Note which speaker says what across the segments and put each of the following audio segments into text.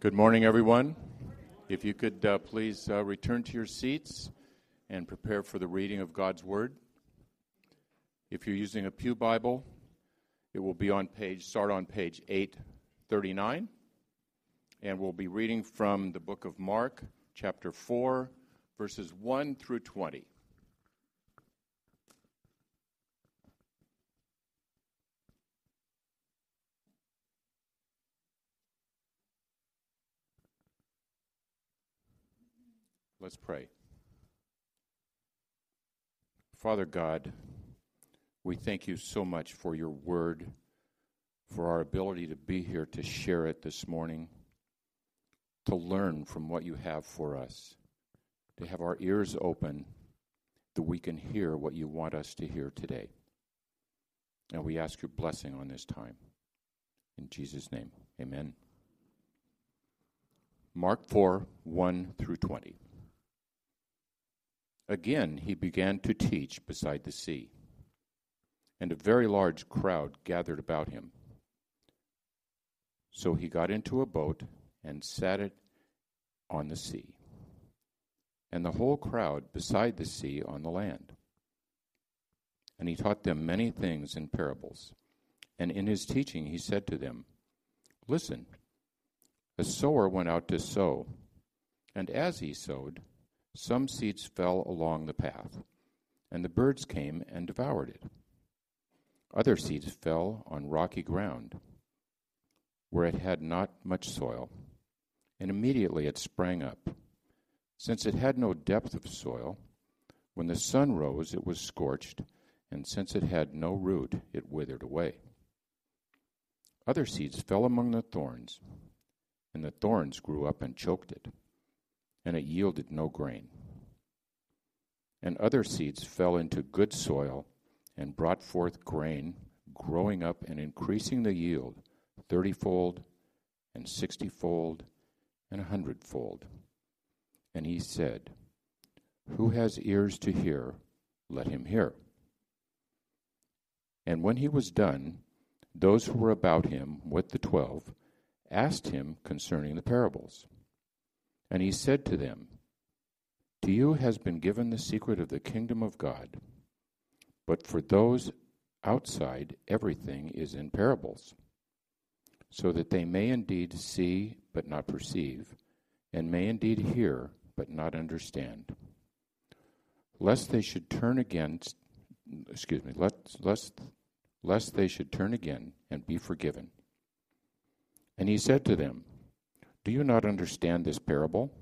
Speaker 1: Good morning, everyone. If you could uh, please uh, return to your seats and prepare for the reading of God's Word. If you're using a Pew Bible, it will be on page, start on page 839. And we'll be reading from the book of Mark, chapter 4, verses 1 through 20. Let's pray. Father God, we thank you so much for your word, for our ability to be here to share it this morning, to learn from what you have for us, to have our ears open that we can hear what you want us to hear today. And we ask your blessing on this time. In Jesus' name, amen. Mark 4 1 through 20. Again, he began to teach beside the sea, and a very large crowd gathered about him. So he got into a boat and sat it on the sea, and the whole crowd beside the sea on the land. And he taught them many things in parables. And in his teaching he said to them, Listen, a sower went out to sow, and as he sowed, some seeds fell along the path, and the birds came and devoured it. Other seeds fell on rocky ground, where it had not much soil, and immediately it sprang up. Since it had no depth of soil, when the sun rose, it was scorched, and since it had no root, it withered away. Other seeds fell among the thorns, and the thorns grew up and choked it and it yielded no grain. And other seeds fell into good soil and brought forth grain, growing up and increasing the yield thirtyfold and sixtyfold and a hundredfold. And he said, Who has ears to hear, let him hear. And when he was done, those who were about him with the twelve asked him concerning the parables. And he said to them, To you has been given the secret of the kingdom of God, but for those outside, everything is in parables, so that they may indeed see but not perceive, and may indeed hear but not understand. Lest they should turn against, excuse me, lest, lest, lest they should turn again and be forgiven. And he said to them, do you not understand this parable?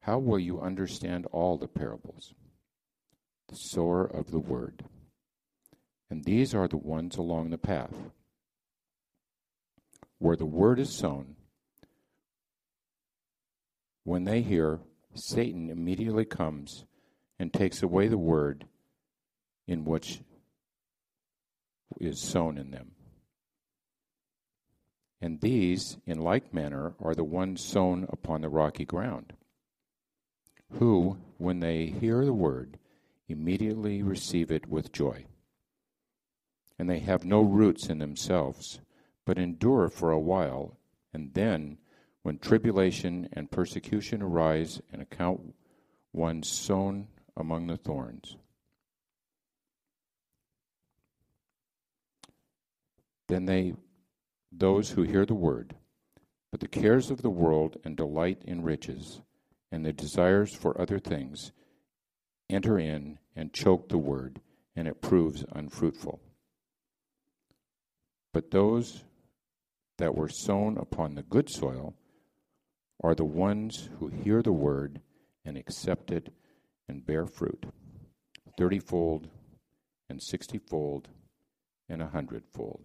Speaker 1: How will you understand all the parables? The sower of the word. And these are the ones along the path. Where the word is sown, when they hear, Satan immediately comes and takes away the word in which is sown in them. And these, in like manner, are the ones sown upon the rocky ground, who, when they hear the word, immediately receive it with joy. And they have no roots in themselves, but endure for a while, and then, when tribulation and persecution arise and account one sown among the thorns, then they those who hear the word, but the cares of the world and delight in riches and the desires for other things enter in and choke the word, and it proves unfruitful. But those that were sown upon the good soil are the ones who hear the word and accept it and bear fruit, thirtyfold and sixtyfold and a hundredfold.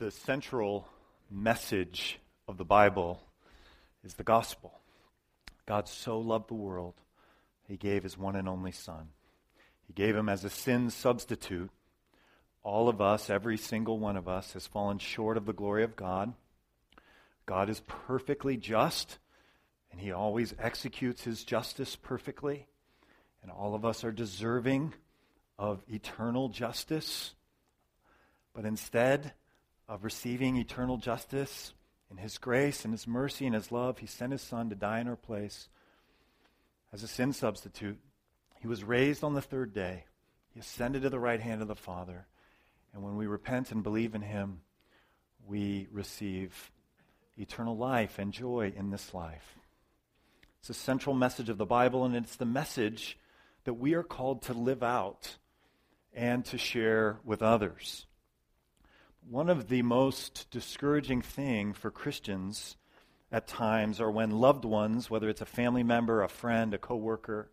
Speaker 2: The central message of the Bible is the gospel. God so loved the world, he gave his one and only Son. He gave him as a sin substitute. All of us, every single one of us, has fallen short of the glory of God. God is perfectly just, and he always executes his justice perfectly. And all of us are deserving of eternal justice. But instead of receiving eternal justice, in His grace and His mercy and His love, He sent His Son to die in our place as a sin substitute. He was raised on the third day. He ascended to the right hand of the Father. And when we repent and believe in Him, we receive eternal life and joy in this life. It's a central message of the Bible, and it's the message that we are called to live out and to share with others. One of the most discouraging thing for Christians at times are when loved ones, whether it's a family member, a friend, a coworker,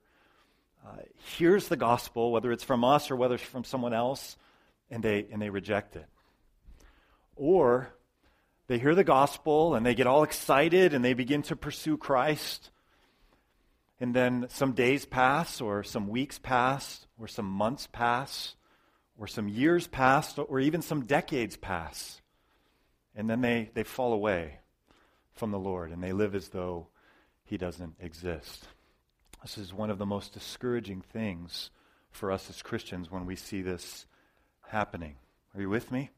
Speaker 2: uh, hears the gospel, whether it's from us or whether it's from someone else, and they and they reject it. Or they hear the gospel and they get all excited and they begin to pursue Christ. And then some days pass, or some weeks pass, or some months pass, or some years pass, or even some decades pass. And then they, they fall away from the Lord and they live as though He doesn't exist. This is one of the most discouraging things for us as Christians when we see this happening. Are you with me?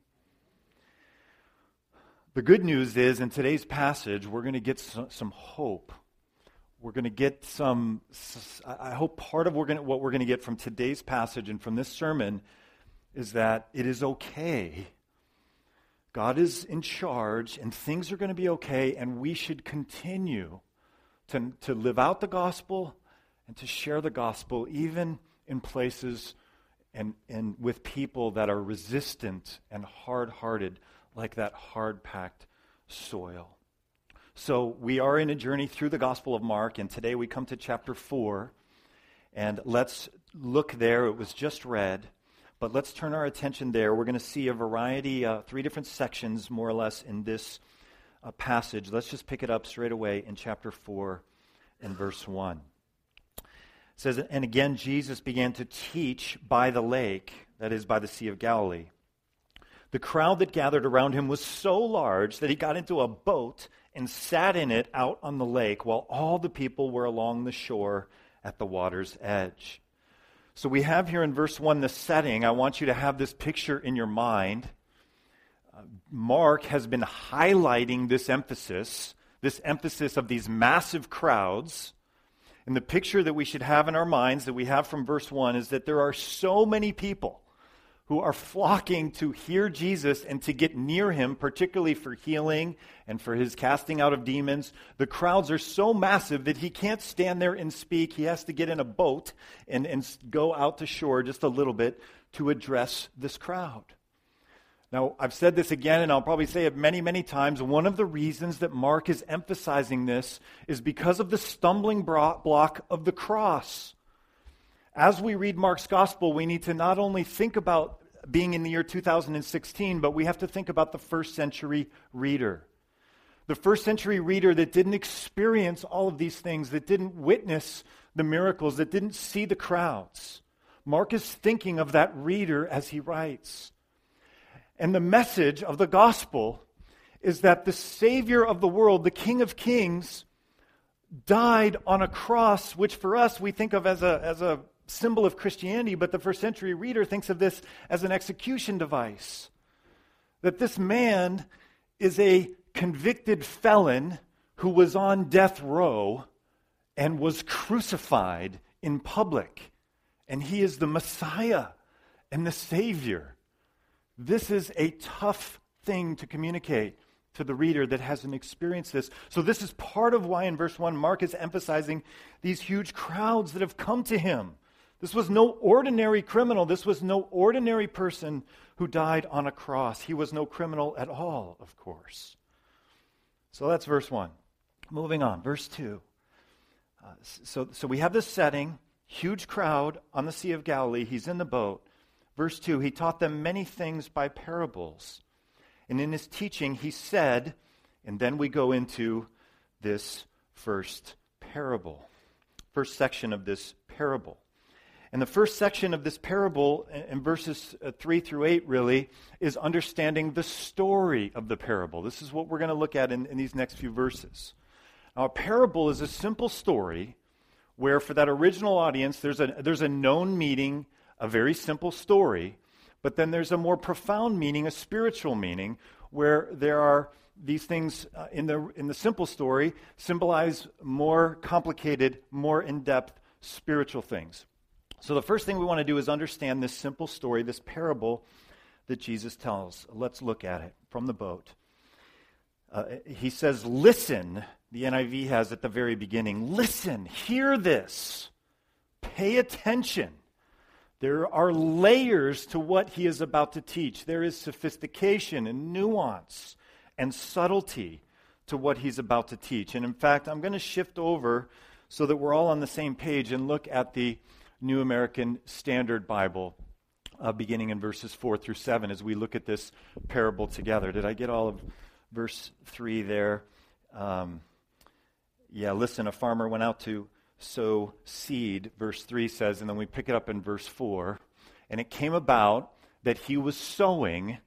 Speaker 2: The good news is, in today's passage, we're going to get some, hope. We're going to get some, I hope part of what we're going to get from today's passage and from this sermon is that it is okay. God is in charge, and things are going to be okay, and we should continue to, to live out the gospel and to share the gospel, even in places and, and with people that are resistant and hard hearted, like that hard packed soil. So, we are in a journey through the Gospel of Mark, and today we come to chapter 4. And let's look there. It was just read. But let's turn our attention there. We're going to see a variety, uh, three different sections, more or less, in this uh, passage. Let's just pick it up straight away in chapter 4 and verse 1. It says, And again, Jesus began to teach by the lake, that is, by the Sea of Galilee. The crowd that gathered around him was so large that he got into a boat and sat in it out on the lake while all the people were along the shore at the water's edge. So we have here in verse 1 the setting. I want you to have this picture in your mind. Uh, Mark has been highlighting this emphasis, this emphasis of these massive crowds. And the picture that we should have in our minds that we have from verse 1 is that there are so many people who are flocking to hear Jesus and to get near him, particularly for healing and for his casting out of demons. The crowds are so massive that he can't stand there and speak. He has to get in a boat and, and go out to shore just a little bit to address this crowd. Now, I've said this again, and I'll probably say it many, many times. One of the reasons that Mark is emphasizing this is because of the stumbling block of the cross. As we read Mark's gospel, we need to not only think about being in the year 2016, but we have to think about the first century reader. The first century reader that didn't experience all of these things, that didn't witness the miracles, that didn't see the crowds. Mark is thinking of that reader as he writes. And the message of the gospel is that the Savior of the world, the King of Kings, died on a cross, which for us we think of as a, as a symbol of Christianity, but the first century reader thinks of this as an execution device. That this man is a convicted felon who was on death row and was crucified in public. And he is the Messiah and the Savior. This is a tough thing to communicate to the reader that hasn't experienced this. So, this is part of why in verse 1, Mark is emphasizing these huge crowds that have come to him. This was no ordinary criminal. This was no ordinary person who died on a cross. He was no criminal at all, of course. So that's verse 1. Moving on, verse 2. Uh, so, so we have this setting, huge crowd on the Sea of Galilee. He's in the boat. Verse 2 He taught them many things by parables. And in his teaching, he said, and then we go into this first parable, first section of this parable. And the first section of this parable, in verses uh, 3 through 8, really, is understanding the story of the parable. This is what we're going to look at in, in these next few verses. Now, a parable is a simple story where, for that original audience, there's a, there's a known meaning, a very simple story, but then there's a more profound meaning, a spiritual meaning, where there are these things uh, in, the, in the simple story symbolize more complicated, more in depth spiritual things. So, the first thing we want to do is understand this simple story, this parable that Jesus tells. Let's look at it from the boat. Uh, he says, Listen, the NIV has at the very beginning. Listen, hear this, pay attention. There are layers to what he is about to teach. There is sophistication and nuance and subtlety to what he's about to teach. And in fact, I'm going to shift over so that we're all on the same page and look at the New American Standard Bible, uh, beginning in verses 4 through 7, as we look at this parable together. Did I get all of verse 3 there? Um, yeah, listen, a farmer went out to sow seed, verse 3 says, and then we pick it up in verse 4. And it came about that he was sowing,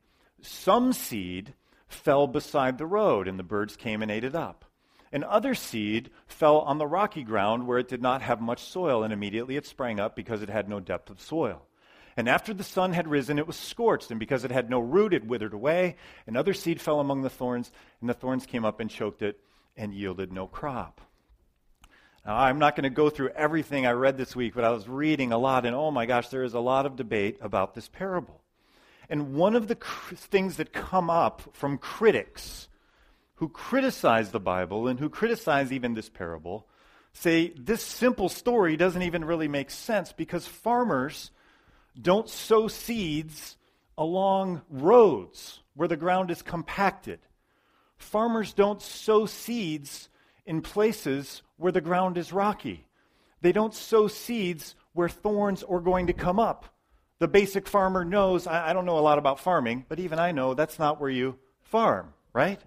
Speaker 2: some seed fell beside the road, and the birds came and ate it up and other seed fell on the rocky ground where it did not have much soil, and immediately it sprang up because it had no depth of soil. And after the sun had risen, it was scorched, and because it had no root, it withered away. And other seed fell among the thorns, and the thorns came up and choked it and yielded no crop. Now, I'm not going to go through everything I read this week, but I was reading a lot, and oh my gosh, there is a lot of debate about this parable. And one of the cr- things that come up from critics who criticize the Bible and who criticize even this parable say this simple story doesn't even really make sense because farmers don't sow seeds along roads where the ground is compacted. Farmers don't sow seeds in places where the ground is rocky. They don't sow seeds where thorns are going to come up. The basic farmer knows, I, I don't know a lot about farming, but even I know that's not where you farm, right?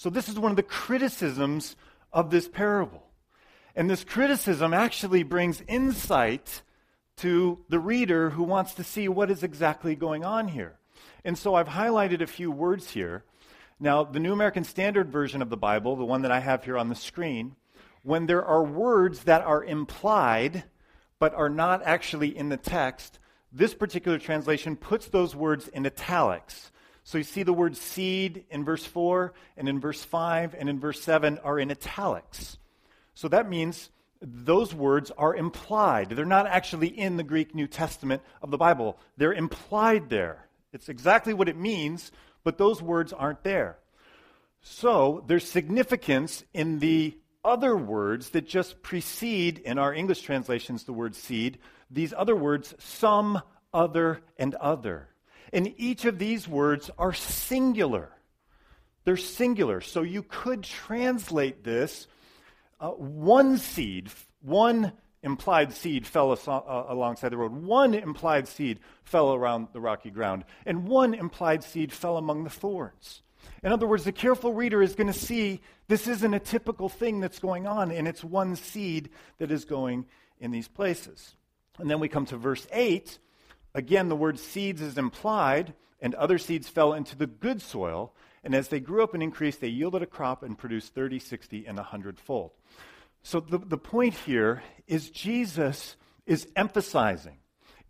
Speaker 2: So, this is one of the criticisms of this parable. And this criticism actually brings insight to the reader who wants to see what is exactly going on here. And so I've highlighted a few words here. Now, the New American Standard Version of the Bible, the one that I have here on the screen, when there are words that are implied but are not actually in the text, this particular translation puts those words in italics. So you see the word seed in verse 4, and in verse 5, and in verse 7 are in italics. So that means those words are implied. They're not actually in the Greek New Testament of the Bible, they're implied there. It's exactly what it means, but those words aren't there. So there's significance in the other words that just precede, in our English translations, the word seed, these other words, some, other, and other. And each of these words are singular. They're singular. So you could translate this uh, one seed, one implied seed fell as- uh, alongside the road, one implied seed fell around the rocky ground, and one implied seed fell among the thorns. In other words, the careful reader is going to see this isn't a typical thing that's going on, and it's one seed that is going in these places. And then we come to verse 8, Again, the word seeds is implied, and other seeds fell into the good soil, and as they grew up and increased, they yielded a crop and produced 30, 60, and 100 fold. So the, the point here is Jesus is emphasizing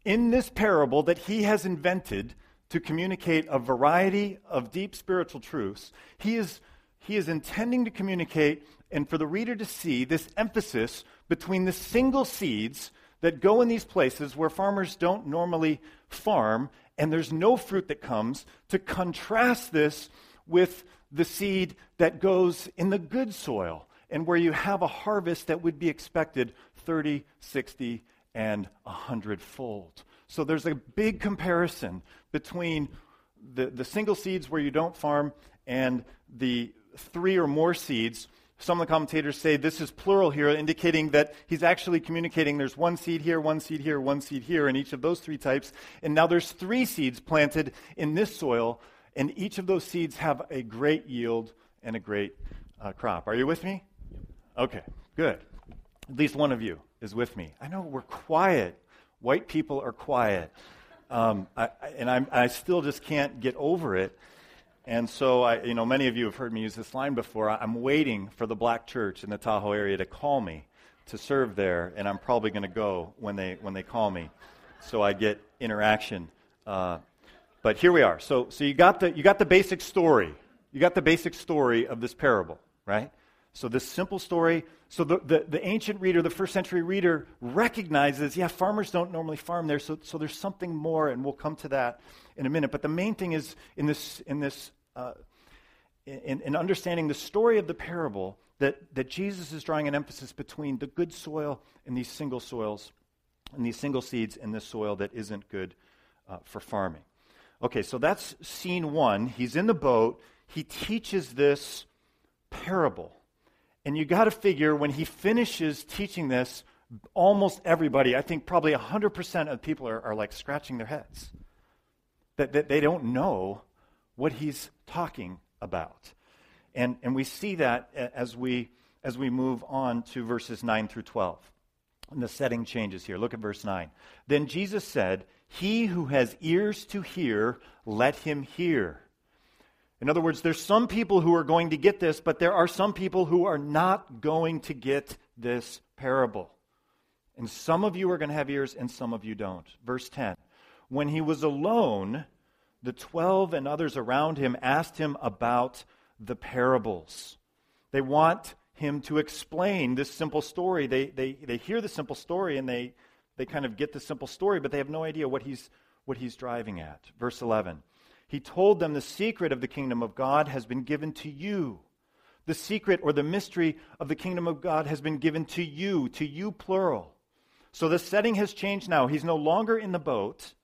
Speaker 2: in this parable that he has invented to communicate a variety of deep spiritual truths. He is, he is intending to communicate and for the reader to see this emphasis between the single seeds that go in these places where farmers don't normally farm and there's no fruit that comes, to contrast this with the seed that goes in the good soil and where you have a harvest that would be expected 30, 60, and 100 fold. So there's a big comparison between the, the single seeds where you don't farm and the three or more seeds some of the commentators say this is plural here, indicating that he's actually communicating there's one seed here, one seed here, one seed here in each of those three types. And now there's three seeds planted in this soil. and each of those seeds have a great yield and a great uh, crop. Are you with me? Okay, good. At least one of you is with me. I know we're quiet. White people are quiet. Um, I, and I'm, I still just can't get over it. And so, I, you know, many of you have heard me use this line before. I'm waiting for the black church in the Tahoe area to call me to serve there, and I'm probably going to go when they when they call me, so I get interaction. Uh, but here we are. So, so you got the you got the basic story. You got the basic story of this parable, right? So this simple story. So the, the, the, ancient reader, the first century reader, recognizes, yeah, farmers don't normally farm there, so, so there's something more, and we'll come to that in a minute. But the main thing is in this, in this, uh, in, in understanding the story of the parable, that, that Jesus is drawing an emphasis between the good soil and these single soils, and these single seeds in this soil that isn't good uh, for farming. Okay, so that's scene one. He's in the boat. He teaches this parable. And you got to figure when he finishes teaching this, almost everybody, I think probably 100% of people are, are like scratching their heads. That, that they don't know what he's talking about. And, and we see that as we, as we move on to verses 9 through 12. And the setting changes here. Look at verse 9. Then Jesus said, He who has ears to hear, let him hear. In other words, there's some people who are going to get this, but there are some people who are not going to get this parable. And some of you are going to have ears and some of you don't. Verse 10 When he was alone, the twelve and others around him asked him about the parables. They want him to explain this simple story. They, they, they hear the simple story and they, they kind of get the simple story, but they have no idea what he's, what he's driving at. Verse 11 he told them the secret of the kingdom of God has been given to you. The secret or the mystery of the kingdom of God has been given to you, to you plural. So the setting has changed now. He's no longer in the boat.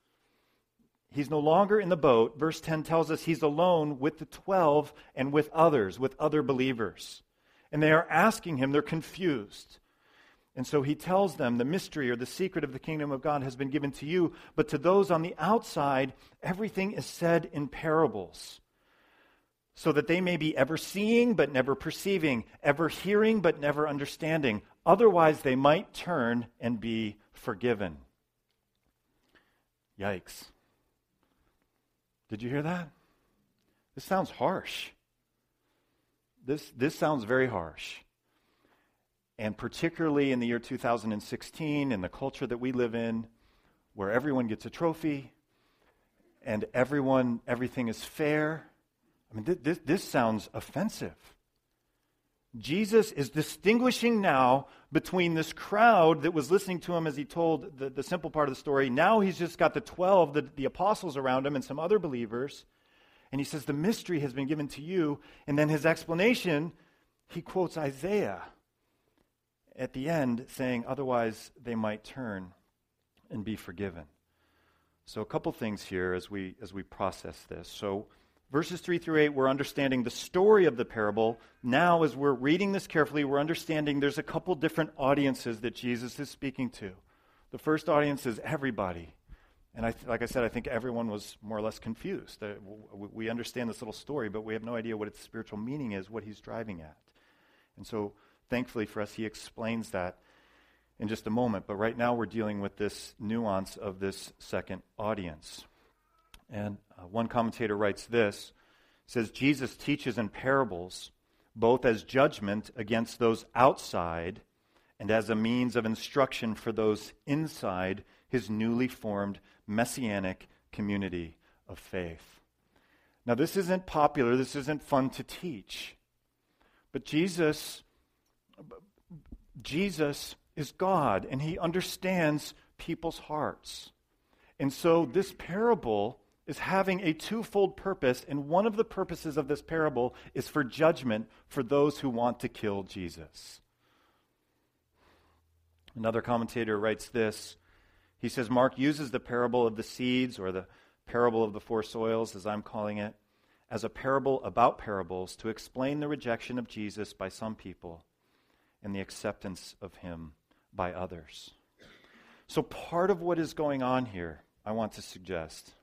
Speaker 2: He's no longer in the boat. Verse 10 tells us he's alone with the 12 and with others, with other believers. And they are asking him, they're confused. And so he tells them the mystery or the secret of the kingdom of God has been given to you, but to those on the outside, everything is said in parables, so that they may be ever seeing but never perceiving, ever hearing but never understanding. Otherwise, they might turn and be forgiven. Yikes. Did you hear that? This sounds harsh. This, this sounds very harsh. And particularly in the year 2016, in the culture that we live in, where everyone gets a trophy and everyone, everything is fair. I mean, th- this, this sounds offensive. Jesus is distinguishing now between this crowd that was listening to him as he told the, the simple part of the story. Now he's just got the 12, the, the apostles around him, and some other believers. And he says, The mystery has been given to you. And then his explanation, he quotes Isaiah at the end saying, otherwise they might turn and be forgiven. So, a couple things here as we, as we process this. So, verses 3 through 8, we're understanding the story of the parable. Now, as we're reading this carefully, we're understanding there's a couple different audiences that Jesus is speaking to. The first audience is everybody. And I th- like I said, I think everyone was more or less confused. Uh, we understand this little story, but we have no idea what its spiritual meaning is, what he's driving at. And so Thankfully for us, he explains that in just a moment. But right now, we're dealing with this nuance of this second audience. And uh, one commentator writes this says, Jesus teaches in parables both as judgment against those outside and as a means of instruction for those inside his newly formed messianic community of faith. Now, this isn't popular, this isn't fun to teach. But Jesus Jesus is God and he understands people's hearts. And so this parable is having a twofold purpose, and one of the purposes of this parable is for judgment for those who want to kill Jesus. Another commentator writes this. He says Mark uses the parable of the seeds, or the parable of the four soils, as I'm calling it, as a parable about parables to explain the rejection of Jesus by some people and the acceptance of Him by others. So, part of what is going on here, I want to suggest,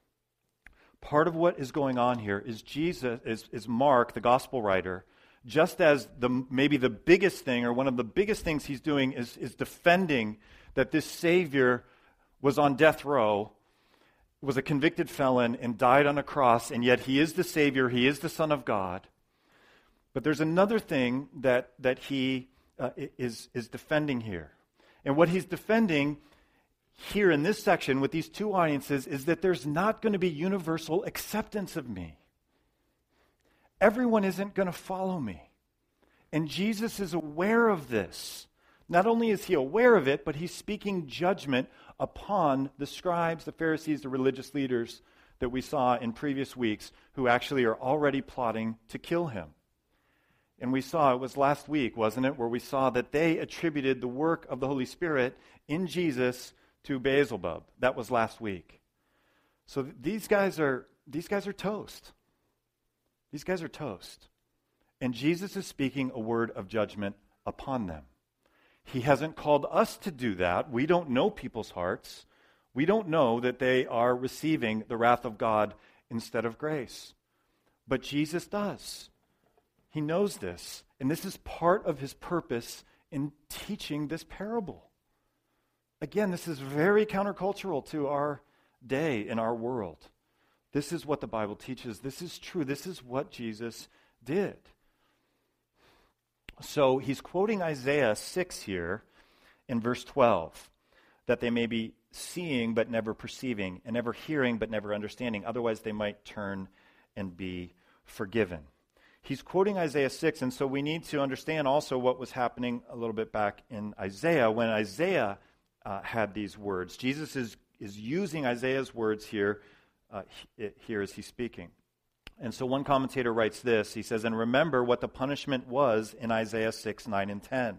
Speaker 2: part of what is going on here is Jesus, is, is Mark, the gospel writer, just as the, maybe the biggest thing or one of the biggest things he's doing is, is defending that this Savior was on death row, was a convicted felon, and died on a cross, and yet he is the Savior, he is the Son of God. But there's another thing that, that he uh, is, is defending here. And what he's defending here in this section with these two audiences is that there's not going to be universal acceptance of me. Everyone isn't going to follow me. And Jesus is aware of this. Not only is he aware of it, but he's speaking judgment upon the scribes, the Pharisees, the religious leaders that we saw in previous weeks who actually are already plotting to kill him. And we saw, it was last week, wasn't it, where we saw that they attributed the work of the Holy Spirit in Jesus to Beelzebub. That was last week. So these guys are these guys are toast. These guys are toast. And Jesus is speaking a word of judgment upon them. He hasn't called us to do that. We don't know people's hearts. We don't know that they are receiving the wrath of God instead of grace. But Jesus does. He knows this. And this is part of his purpose in teaching this parable. Again, this is very countercultural to our day in our world. This is what the Bible teaches. This is true. This is what Jesus did. So he's quoting Isaiah 6 here in verse 12 that they may be seeing but never perceiving, and never hearing but never understanding. Otherwise, they might turn and be forgiven. He's quoting Isaiah 6, and so we need to understand also what was happening a little bit back in Isaiah when Isaiah uh, had these words. Jesus is, is using Isaiah's words here, uh, here as he's speaking. And so one commentator writes this. He says, And remember what the punishment was in Isaiah 6, 9, and 10.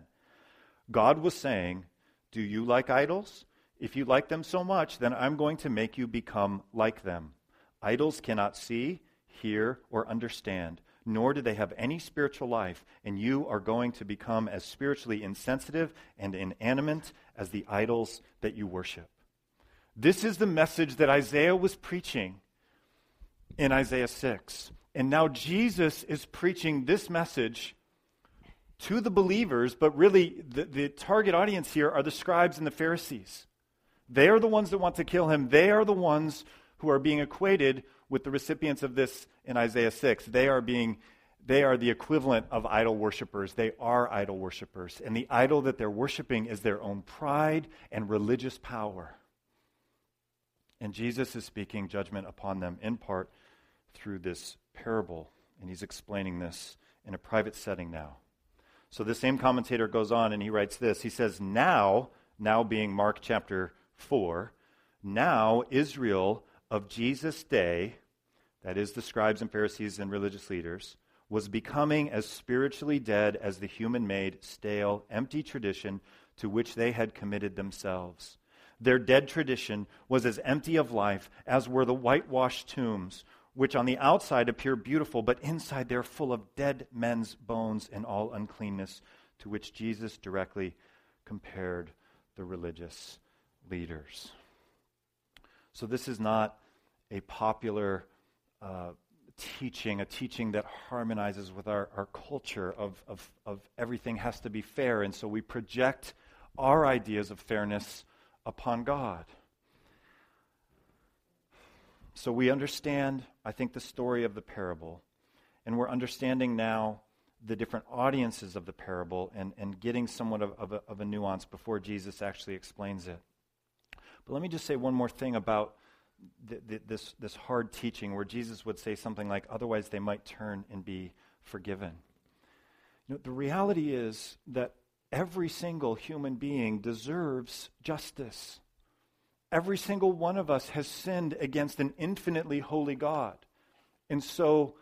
Speaker 2: God was saying, Do you like idols? If you like them so much, then I'm going to make you become like them. Idols cannot see, hear, or understand, nor do they have any spiritual life, and you are going to become as spiritually insensitive and inanimate as the idols that you worship. This is the message that Isaiah was preaching in Isaiah 6. And now Jesus is preaching this message to the believers, but really the, the, target audience here are the scribes and the Pharisees. They are the ones that want to kill him. They are the ones who are being equated with the recipients of this in Isaiah 6. They are being they are the equivalent of idol worshippers. They are idol worshippers. And the idol that they're worshiping is their own pride and religious power. And Jesus is speaking judgment upon them in part through this parable. And he's explaining this in a private setting now. So the same commentator goes on and he writes this. He says, Now, now being Mark chapter 4, now Israel of Jesus' day, that is the scribes and Pharisees and religious leaders, was becoming as spiritually dead as the human made, stale, empty tradition to which they had committed themselves. Their dead tradition was as empty of life as were the whitewashed tombs which on the outside appear beautiful, but inside they're full of dead men's bones and all uncleanness, to which Jesus directly compared the religious leaders. So, this is not a popular uh, teaching, a teaching that harmonizes with our, our culture of, of, of everything has to be fair, and so we project our ideas of fairness upon God. So we understand, I think, the story of the parable, and we're understanding now the different audiences of the parable and, and getting somewhat of, of, a, of a nuance before Jesus actually explains it. But let me just say one more thing about the, the, this, this hard teaching where Jesus would say something like, otherwise they might turn and be forgiven. You know, the reality is that every single human being deserves justice. Every single one of us has sinned against an infinitely holy God. And so,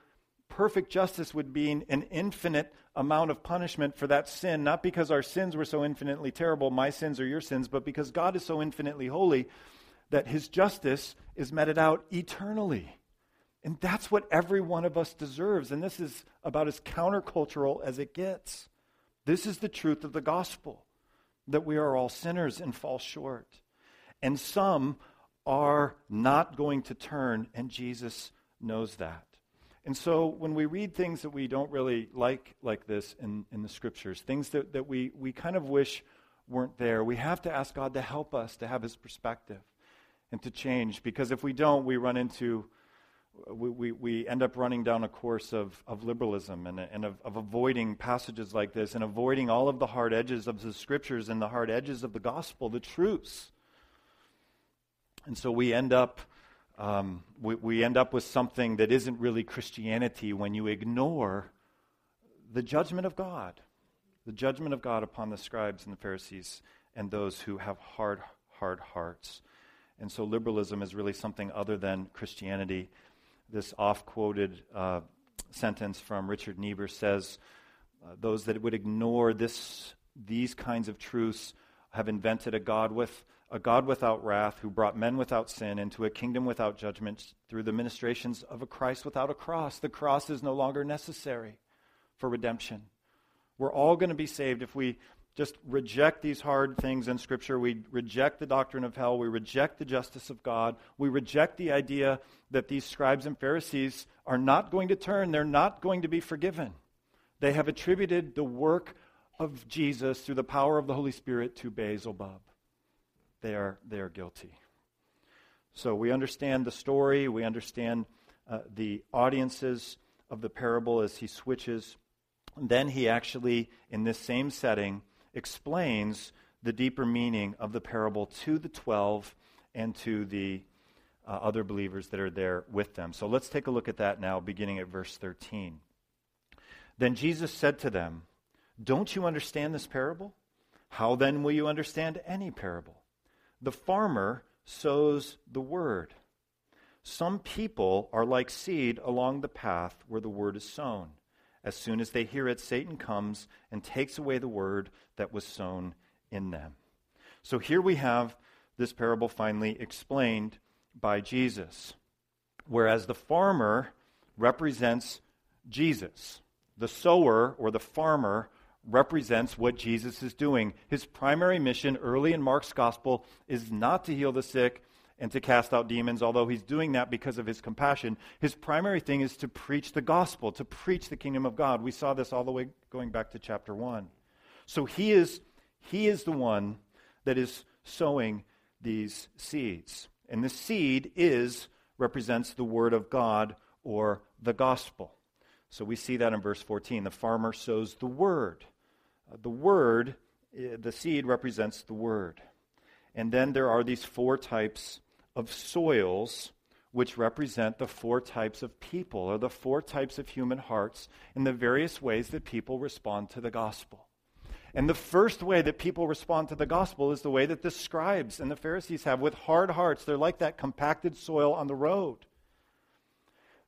Speaker 2: perfect justice would mean an infinite amount of punishment for that sin, not because our sins were so infinitely terrible, my sins or your sins, but because God is so infinitely holy that his justice is meted out eternally. And that's what every one of us deserves. And this is about as countercultural as it gets. This is the truth of the gospel that we are all sinners and fall short. And some are not going to turn, and Jesus knows that. And so when we read things that we don't really like like this in, in the scriptures, things that, that we, we kind of wish weren't there, we have to ask God to help us to have his perspective and to change. Because if we don't, we run into, we, we, we end up running down a course of, of liberalism and, and of, of avoiding passages like this and avoiding all of the hard edges of the scriptures and the hard edges of the gospel, the truths. And so we end up um, we, we end up with something that isn't really Christianity when you ignore the judgment of God, the judgment of God upon the scribes and the Pharisees and those who have hard, hard hearts. And so liberalism is really something other than Christianity. This oft quoted uh, sentence from Richard Niebuhr says uh, those that would ignore this, these kinds of truths have invented a God with a God without wrath who brought men without sin into a kingdom without judgment through the ministrations of a Christ without a cross. The cross is no longer necessary for redemption. We're all going to be saved if we just reject these hard things in Scripture. We reject the doctrine of hell. We reject the justice of God. We reject the idea that these scribes and Pharisees are not going to turn, they're not going to be forgiven. They have attributed the work of Jesus through the power of the Holy Spirit to Beelzebub they are, they are guilty. So we understand the story, we understand uh, the audiences of the parable as he switches. And then he actually, in this same setting, explains the deeper meaning of the parable to the 12 and to the uh, other believers that are there with them. So let's take a look at that now, beginning at verse 13. Then Jesus said to them, Don't you understand this parable? How then will you understand any parable? The farmer sows the word. Some people are like seed along the path where the word is sown. As soon as they hear it, Satan comes and takes away the word that was sown in them. So here we have this parable finally explained by Jesus. Whereas the farmer represents Jesus, the sower or the farmer represents what Jesus is doing. His primary mission early in Mark's gospel is not to heal the sick and to cast out demons, although he's doing that because of his compassion. His primary thing is to preach the gospel, to preach the kingdom of God. We saw this all the way going back to chapter 1. So he is he is the one that is sowing these seeds. And the seed is represents the word of God or the gospel. So we see that in verse 14. The farmer sows the word. Uh, the word, uh, the seed represents the word. And then there are these four types of soils which represent the four types of people or the four types of human hearts in the various ways that people respond to the gospel. And the first way that people respond to the gospel is the way that the scribes and the Pharisees have with hard hearts. They're like that compacted soil on the road.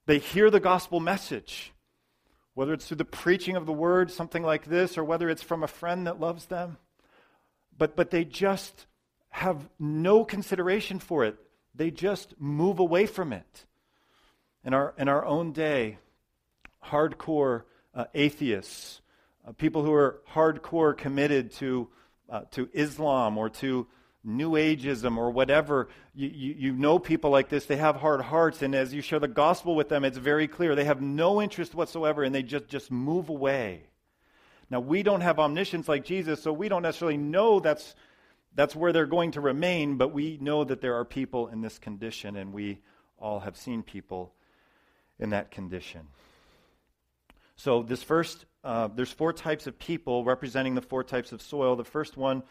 Speaker 2: They hear the gospel message whether it's through the preaching of the word, something like this, or whether it's from a friend that loves them. But, but they just have no consideration for it. They just move away from it. In our, in our own day, hardcore uh, atheists, uh, people who are hardcore committed to, uh, to Islam or to New Ageism or whatever, you, you, you, know people like this, they have hard hearts, and as you share the gospel with them, it's very clear. They have no interest whatsoever, and they just, just move away. Now, we don't have omniscience like Jesus, so we don't necessarily know that's, that's where they're going to remain, but we know that there are people in this condition, and we all have seen people in that condition. So, this first, uh, there's four types of people representing the four types of soil. The first one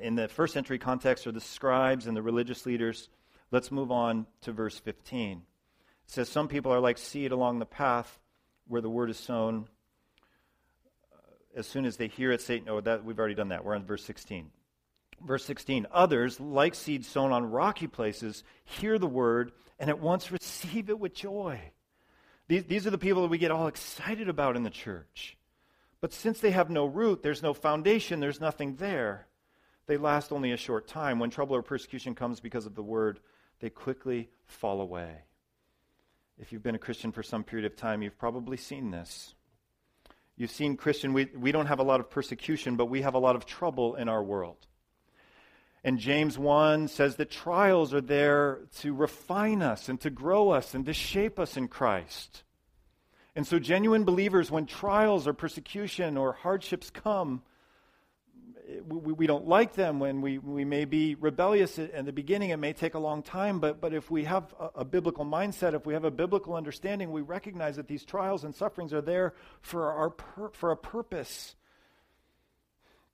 Speaker 2: in the first century context are the scribes and the religious leaders. Let's move on to verse 15. It says, Some people are like seed along the path where the word is sown. As soon as they hear it, Satan, oh, that, we've already done that. We're on verse 16. Verse 16 Others, like seeds sown on rocky places, hear the word and at once receive it with joy. These, these are the people that we get all excited about in the church. But since they have no root, there's no foundation, there's nothing there they last only a short time. When trouble or persecution comes because of the word, they quickly fall away. If you've been a Christian for some period of time, you've probably seen this. You've seen Christian, we, we don't have a lot of persecution, but we have a lot of trouble in our world. And James 1 says that trials are there to refine us and to grow us and to shape us in Christ. And so, genuine believers, when trials or persecution or hardships come, we, we don't like them, when we, we may be rebellious in the beginning, it may take a long time, but, but if we have a, a biblical mindset, if we have a biblical understanding, we recognize that these trials and sufferings are there for, our pur- for a purpose.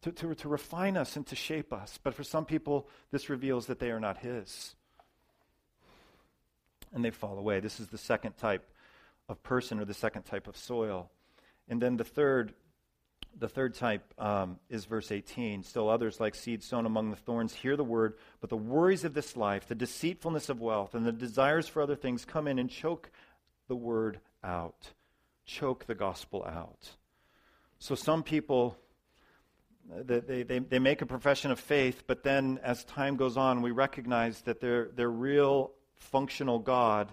Speaker 2: To, to, to refine us and to shape us. But for some people, this reveals that they are not His. And they fall away. This is the second type of person or the second type of soil. And then the third the third type um, is verse 18. Still others, like seed sown among the thorns, hear the word, but the worries of this life, the deceitfulness of wealth, and the desires for other things come in and choke the word out, choke the gospel out. So some people, they, they, they make a profession of faith, but then as time goes on, we recognize that their, their real functional God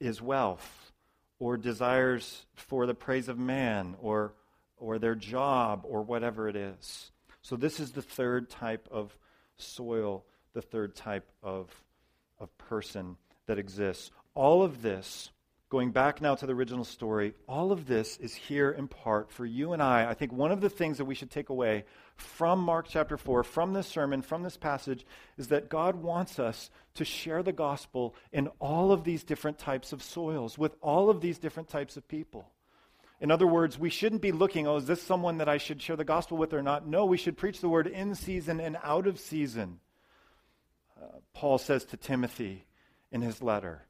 Speaker 2: is wealth or desires for the praise of man or or their job or whatever it is. So, this is the third type of soil, the third type of, of person that exists. All of this, going back now to the original story, all of this is here in part for you and I. I think one of the things that we should take away from Mark chapter 4, from this sermon, from this passage, is that God wants us to share the gospel in all of these different types of soils, with all of these different types of people. In other words, we shouldn't be looking, oh, is this someone that I should share the gospel with or not? No, we should preach the word in season and out of season. Uh, Paul says to Timothy in his letter.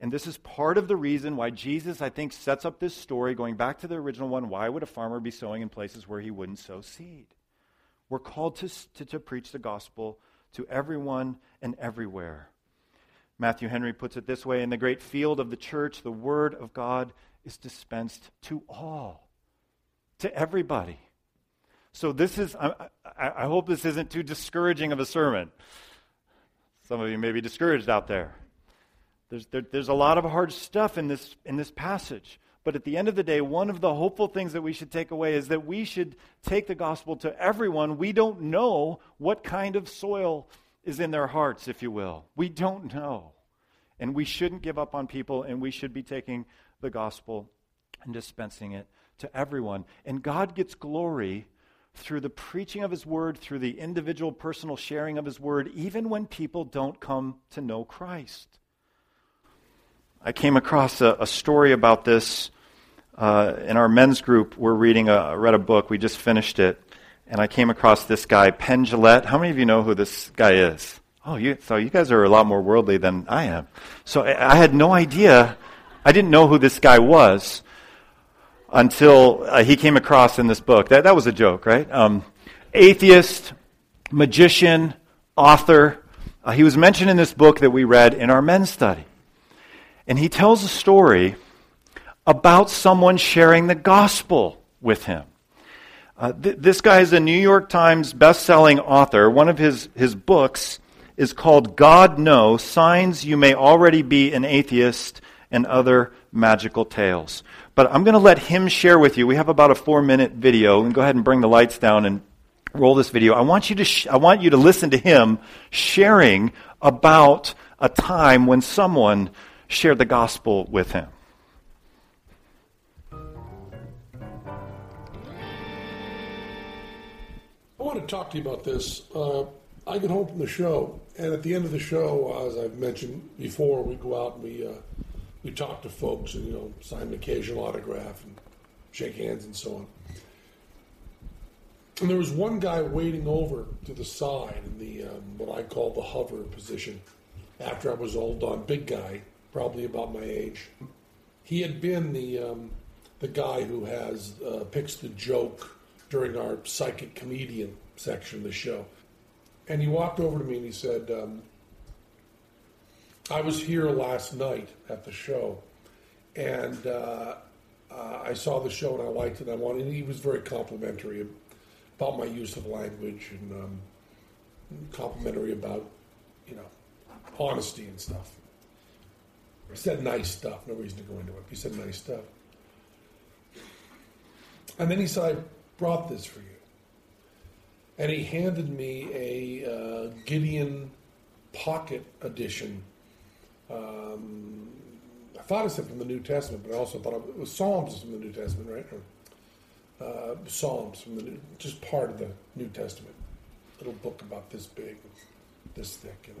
Speaker 2: And this is part of the reason why Jesus, I think, sets up this story, going back to the original one why would a farmer be sowing in places where he wouldn't sow seed? We're called to, to, to preach the gospel to everyone and everywhere. Matthew Henry puts it this way In the great field of the church, the word of God is dispensed to all, to everybody. So, this is, I, I, I, hope this isn't too discouraging of a sermon. Some of you may be discouraged out there. There's, there, there's a lot of hard stuff in this, in this passage. But at the end of the day, one of the hopeful things that we should take away is that we should take the gospel to everyone. We don't know what kind of soil is in their hearts, if you will. We don't know. And we shouldn't give up on people, and we should be taking the gospel and dispensing it to everyone. And God gets glory through the preaching of his word, through the individual personal sharing of his word, even when people don't come to know Christ. I came across a, a story about this uh, in our men's group. We're reading a read a book. We just finished it, and I came across this guy, Penn Jillette. How many of you know who this guy is? Oh, you, so you guys are a lot more worldly than I am. So I, I had no idea I didn't know who this guy was until uh, he came across in this book. That, that was a joke, right? Um, atheist, magician, author. Uh, he was mentioned in this book that we read in our men's study. And he tells a story about someone sharing the gospel with him. Uh, th- this guy is a New York Times best-selling author. One of his, his books is called God No Signs You May Already Be an Atheist and other magical tales. But I'm going to let him share with you. We have about a four minute video. And go ahead and bring the lights down and roll this video. I want you to, sh- I want you to listen to him sharing about a time when someone shared the gospel with him.
Speaker 3: I want to talk to you about this. Uh, I get home from the show, and at the end of the show, as I've mentioned before, we go out and we uh, we talk to folks and you know sign an occasional autograph and shake hands and so on. And there was one guy waiting over to the side in the um, what I call the hover position. After I was all done, big guy, probably about my age. He had been the um, the guy who has uh, picks the joke during our psychic comedian section of the show. And he walked over to me and he said, um, I was here last night at the show, and uh, uh, I saw the show and I liked it. I wanted. And he was very complimentary about my use of language and um, complimentary about you know honesty and stuff. He said nice stuff. No reason to go into it. He said nice stuff. And then he said, "I brought this for you." and he handed me a uh, Gideon Pocket Edition. Um, I thought it said from the New Testament, but I also thought it was Psalms from the New Testament, right? Or, uh, Psalms from the New, just part of the New Testament. Little book about this big, this thick, you know.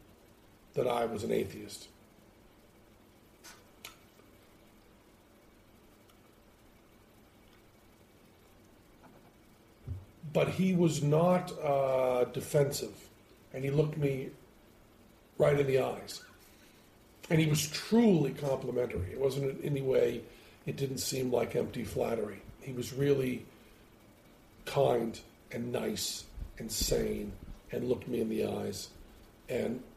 Speaker 3: that I was an atheist. But he was not uh, defensive, and he looked me right in the eyes. And he was truly complimentary. It wasn't in any way, it didn't seem like empty flattery. He was really kind and nice and sane and looked me in the eyes and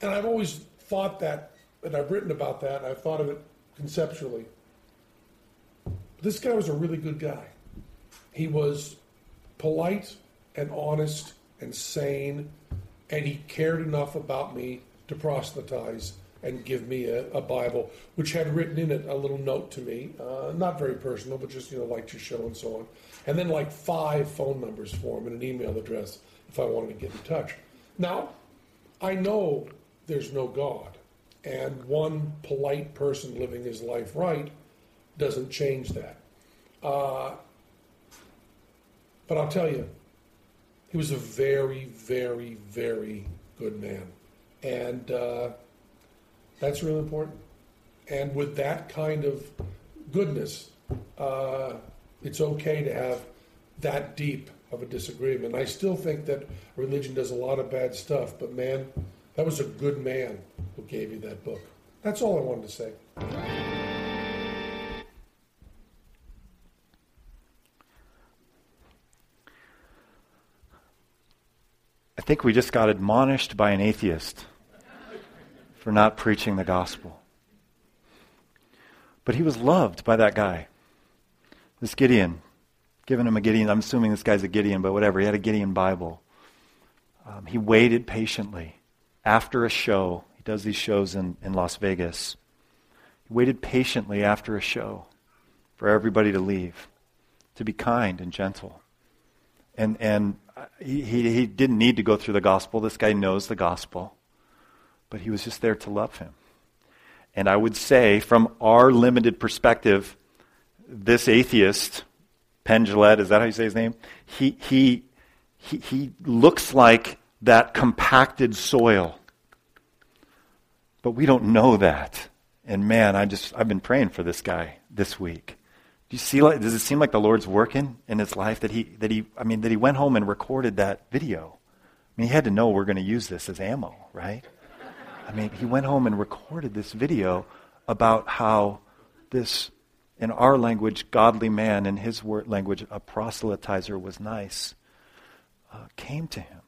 Speaker 3: And I've always thought that, and I've written about that, and I've thought of it conceptually. This guy was a really good guy. He was polite and honest and sane, and he cared enough about me to proselytize and give me a, a Bible, which had written in it a little note to me, uh, not very personal, but just you know, like your show and so on, and then like five phone numbers for him and an email address if I wanted to get in touch. Now, I know there's no God, and one polite person living his life right doesn't change that. Uh, but I'll tell you, he was a very, very, very good man. And uh, that's really important. And with that kind of goodness, uh, it's okay to have that deep of a disagreement. I still think that religion does a lot of bad stuff, but man, that was a good man who gave you that book. That's all I wanted to say.
Speaker 2: I think we just got admonished by an atheist for not preaching the gospel. But he was loved by that guy, this Gideon. Giving him a Gideon, I'm assuming this guy's a Gideon, but whatever. He had a Gideon Bible. Um, he waited patiently. After a show, he does these shows in, in Las Vegas. He waited patiently after a show for everybody to leave, to be kind and gentle. And, and he, he, he didn't need to go through the gospel. This guy knows the gospel. But he was just there to love him. And I would say, from our limited perspective, this atheist, Penn is that how you say his name? He, he, he, he looks like that compacted soil. But we don't know that. And man, I just I've been praying for this guy this week. Do you see? Like, does it seem like the Lord's working in his life that he that he I mean that he went home and recorded that video? I mean, he had to know we're going to use this as ammo, right? I mean, he went home and recorded this video about how this, in our language, godly man, in his word language, a proselytizer was nice, uh, came to him.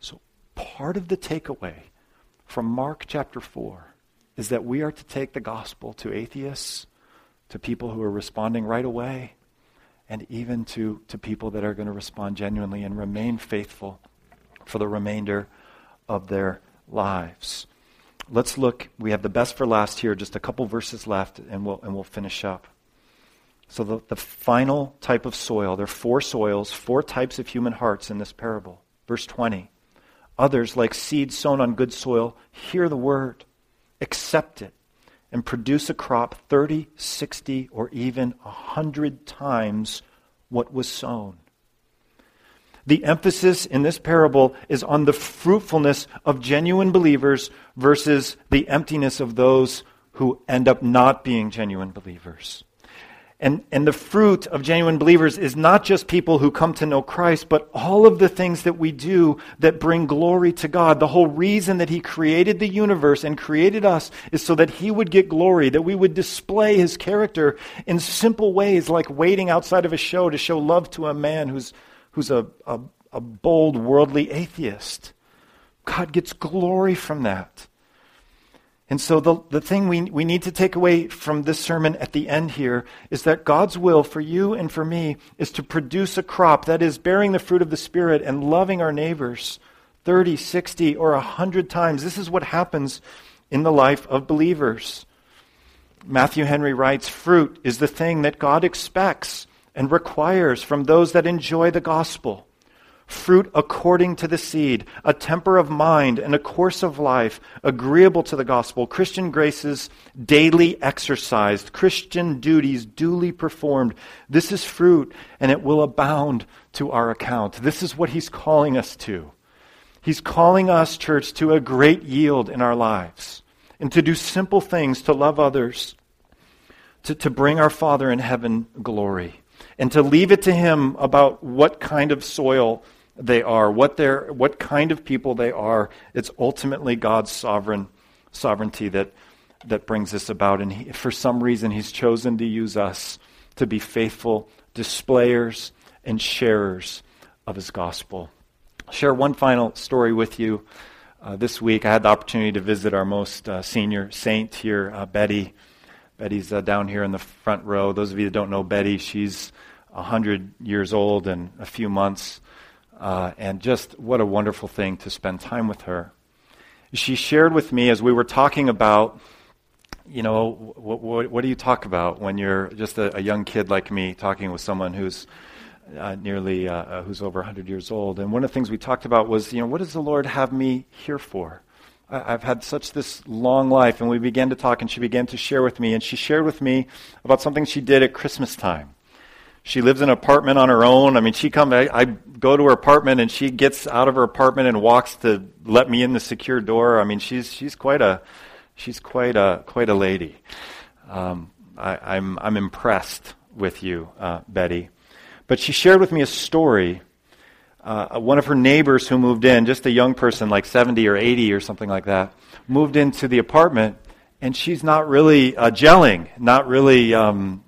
Speaker 2: So, part of the takeaway from Mark chapter 4 is that we are to take the gospel to atheists to people who are responding right away, and even to, to people that are going to respond genuinely and remain faithful for the remainder of their lives. Let's look. We have the best for last here, just a couple verses left, and we'll, and we'll finish up. So, the, the final type of soil, there are four soils, four types of human hearts in this parable. Verse 20. Others, like seed sown on good soil, hear the word, accept it, and produce a crop 30, 60, or even 100 times what was sown. The emphasis in this parable is on the fruitfulness of genuine believers versus the emptiness of those who end up not being genuine believers. And, and the fruit of genuine believers is not just people who come to know Christ, but all of the things that we do that bring glory to God. The whole reason that He created the universe and created us is so that He would get glory, that we would display His character in simple ways, like waiting outside of a show to show love to a man who's, who's a, a, a bold, worldly atheist. God gets glory from that. And so, the, the thing we, we need to take away from this sermon at the end here is that God's will for you and for me is to produce a crop that is bearing the fruit of the Spirit and loving our neighbors 30, 60, or 100 times. This is what happens in the life of believers. Matthew Henry writes Fruit is the thing that God expects and requires from those that enjoy the gospel fruit according to the seed, a temper of mind and a course of life agreeable to the gospel, Christian graces daily exercised, Christian duties duly performed. This is fruit, and it will abound to our account. This is what he's calling us to. He's calling us, church, to a great yield in our lives and to do simple things to love others, to, to bring our Father in heaven glory, and to leave it to Him about what kind of soil they are, what, they're, what kind of people they are. It's ultimately God's sovereign sovereignty that, that brings this about. And he, for some reason, He's chosen to use us to be faithful displayers and sharers of His gospel. I'll share one final story with you. Uh, this week, I had the opportunity to visit our most uh, senior saint here, uh, Betty. Betty's uh, down here in the front row. Those of you that don't know Betty, she's 100 years old and a few months. Uh, and just what a wonderful thing to spend time with her. She shared with me as we were talking about, you know, what, what, what do you talk about when you're just a, a, young kid like me talking with someone who's uh, nearly, uh, uh who's over 100 years old? And one of the things we talked about was, you know, what does the Lord have me here for? I, I've had such this long life, and we began to talk, and she began to share with me, and she shared with me about something she did at Christmas time. She lives in an apartment on her own. I mean, she come. I, I go to her apartment, and she gets out of her apartment and walks to let me in the secure door. I mean, she's she's quite a she's quite a quite a lady. Um, I, am I'm, I'm impressed with you, uh, Betty. But she shared with me a story. Uh, one of her neighbors who moved in, just a young person, like 70 or 80 or something like that, moved into the apartment, and she's not really uh, gelling, not really um,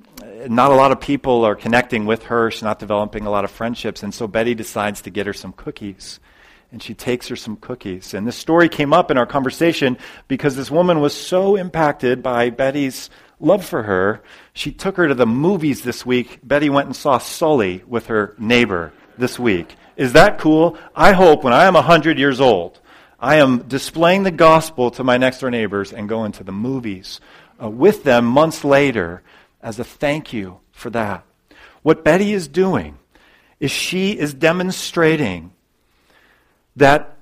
Speaker 2: not a lot of people are connecting with her. She's not developing a lot of friendships. And so Betty decides to get her some cookies. And she takes her some cookies. And this story came up in our conversation because this woman was so impacted by Betty's love for her. She took her to the movies this week. Betty went and saw Sully with her neighbor this week. Is that cool? I hope when I am 100 years old, I am displaying the gospel to my next door neighbors and going to the movies uh, with them months later as a thank you for that. What Betty is doing is she is demonstrating that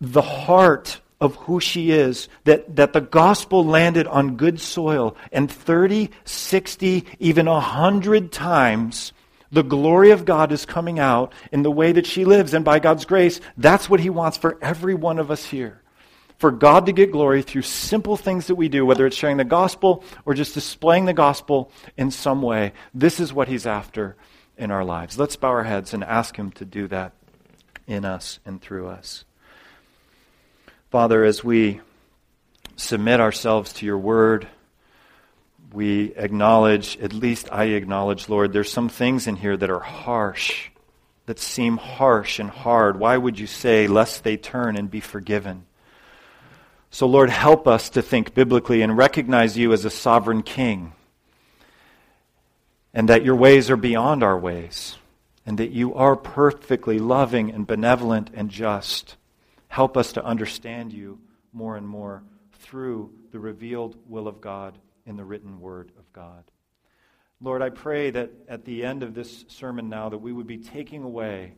Speaker 2: the heart of who she is, that, that the gospel landed on good soil, and 30, 60, even 100 times the glory of God is coming out in the way that she lives. And by God's grace, that's what He wants for every one of us here for God to get glory through simple things that we do, whether it's sharing the gospel or just displaying the gospel in some way. This is what He's after in our lives. Let's bow our heads and ask Him to do that in us and through us. Father, as we submit ourselves to your word, we acknowledge, at least I acknowledge, Lord, there's some things in here that are harsh, that seem harsh and hard. Why would you say, lest they turn and be forgiven? So, Lord, help us to think biblically and recognize you as a sovereign king, and that your ways are beyond our ways, and that you are perfectly loving and benevolent and just. Help us to understand you more and more through the revealed will of God in the written word of God. Lord, I pray that at the end of this sermon now that we would be taking away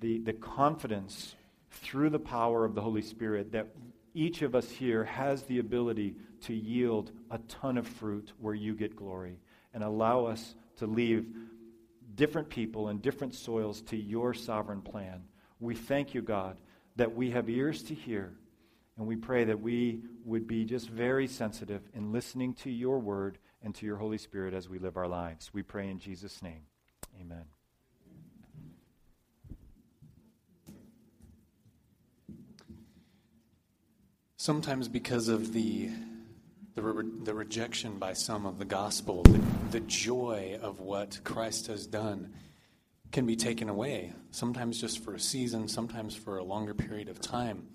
Speaker 2: the, the confidence through the power of the Holy Spirit that each of us here has the ability to yield a ton of fruit where you get glory and allow us to leave different people and different soils to your sovereign plan. We thank you, God, that we have ears to hear, and we pray that we would be just very sensitive in listening to your word and to your Holy Spirit as we live our lives. We pray in Jesus' name. Amen.
Speaker 4: Sometimes because of the the, re- the rejection by some of the gospel, the, the joy of what Christ has done can be taken away, sometimes just for a season, sometimes for a longer period of time.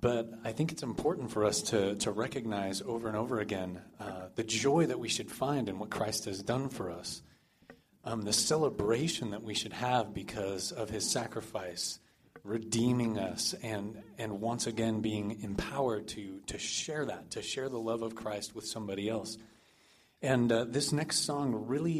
Speaker 4: But I think it's important for us to, to recognize over and over again uh, the joy that we should find in what Christ has done for us, um, the celebration that we should have because of his sacrifice, redeeming us, and, and once again being empowered to, to share that, to share the love of Christ with somebody else. And uh, this next song really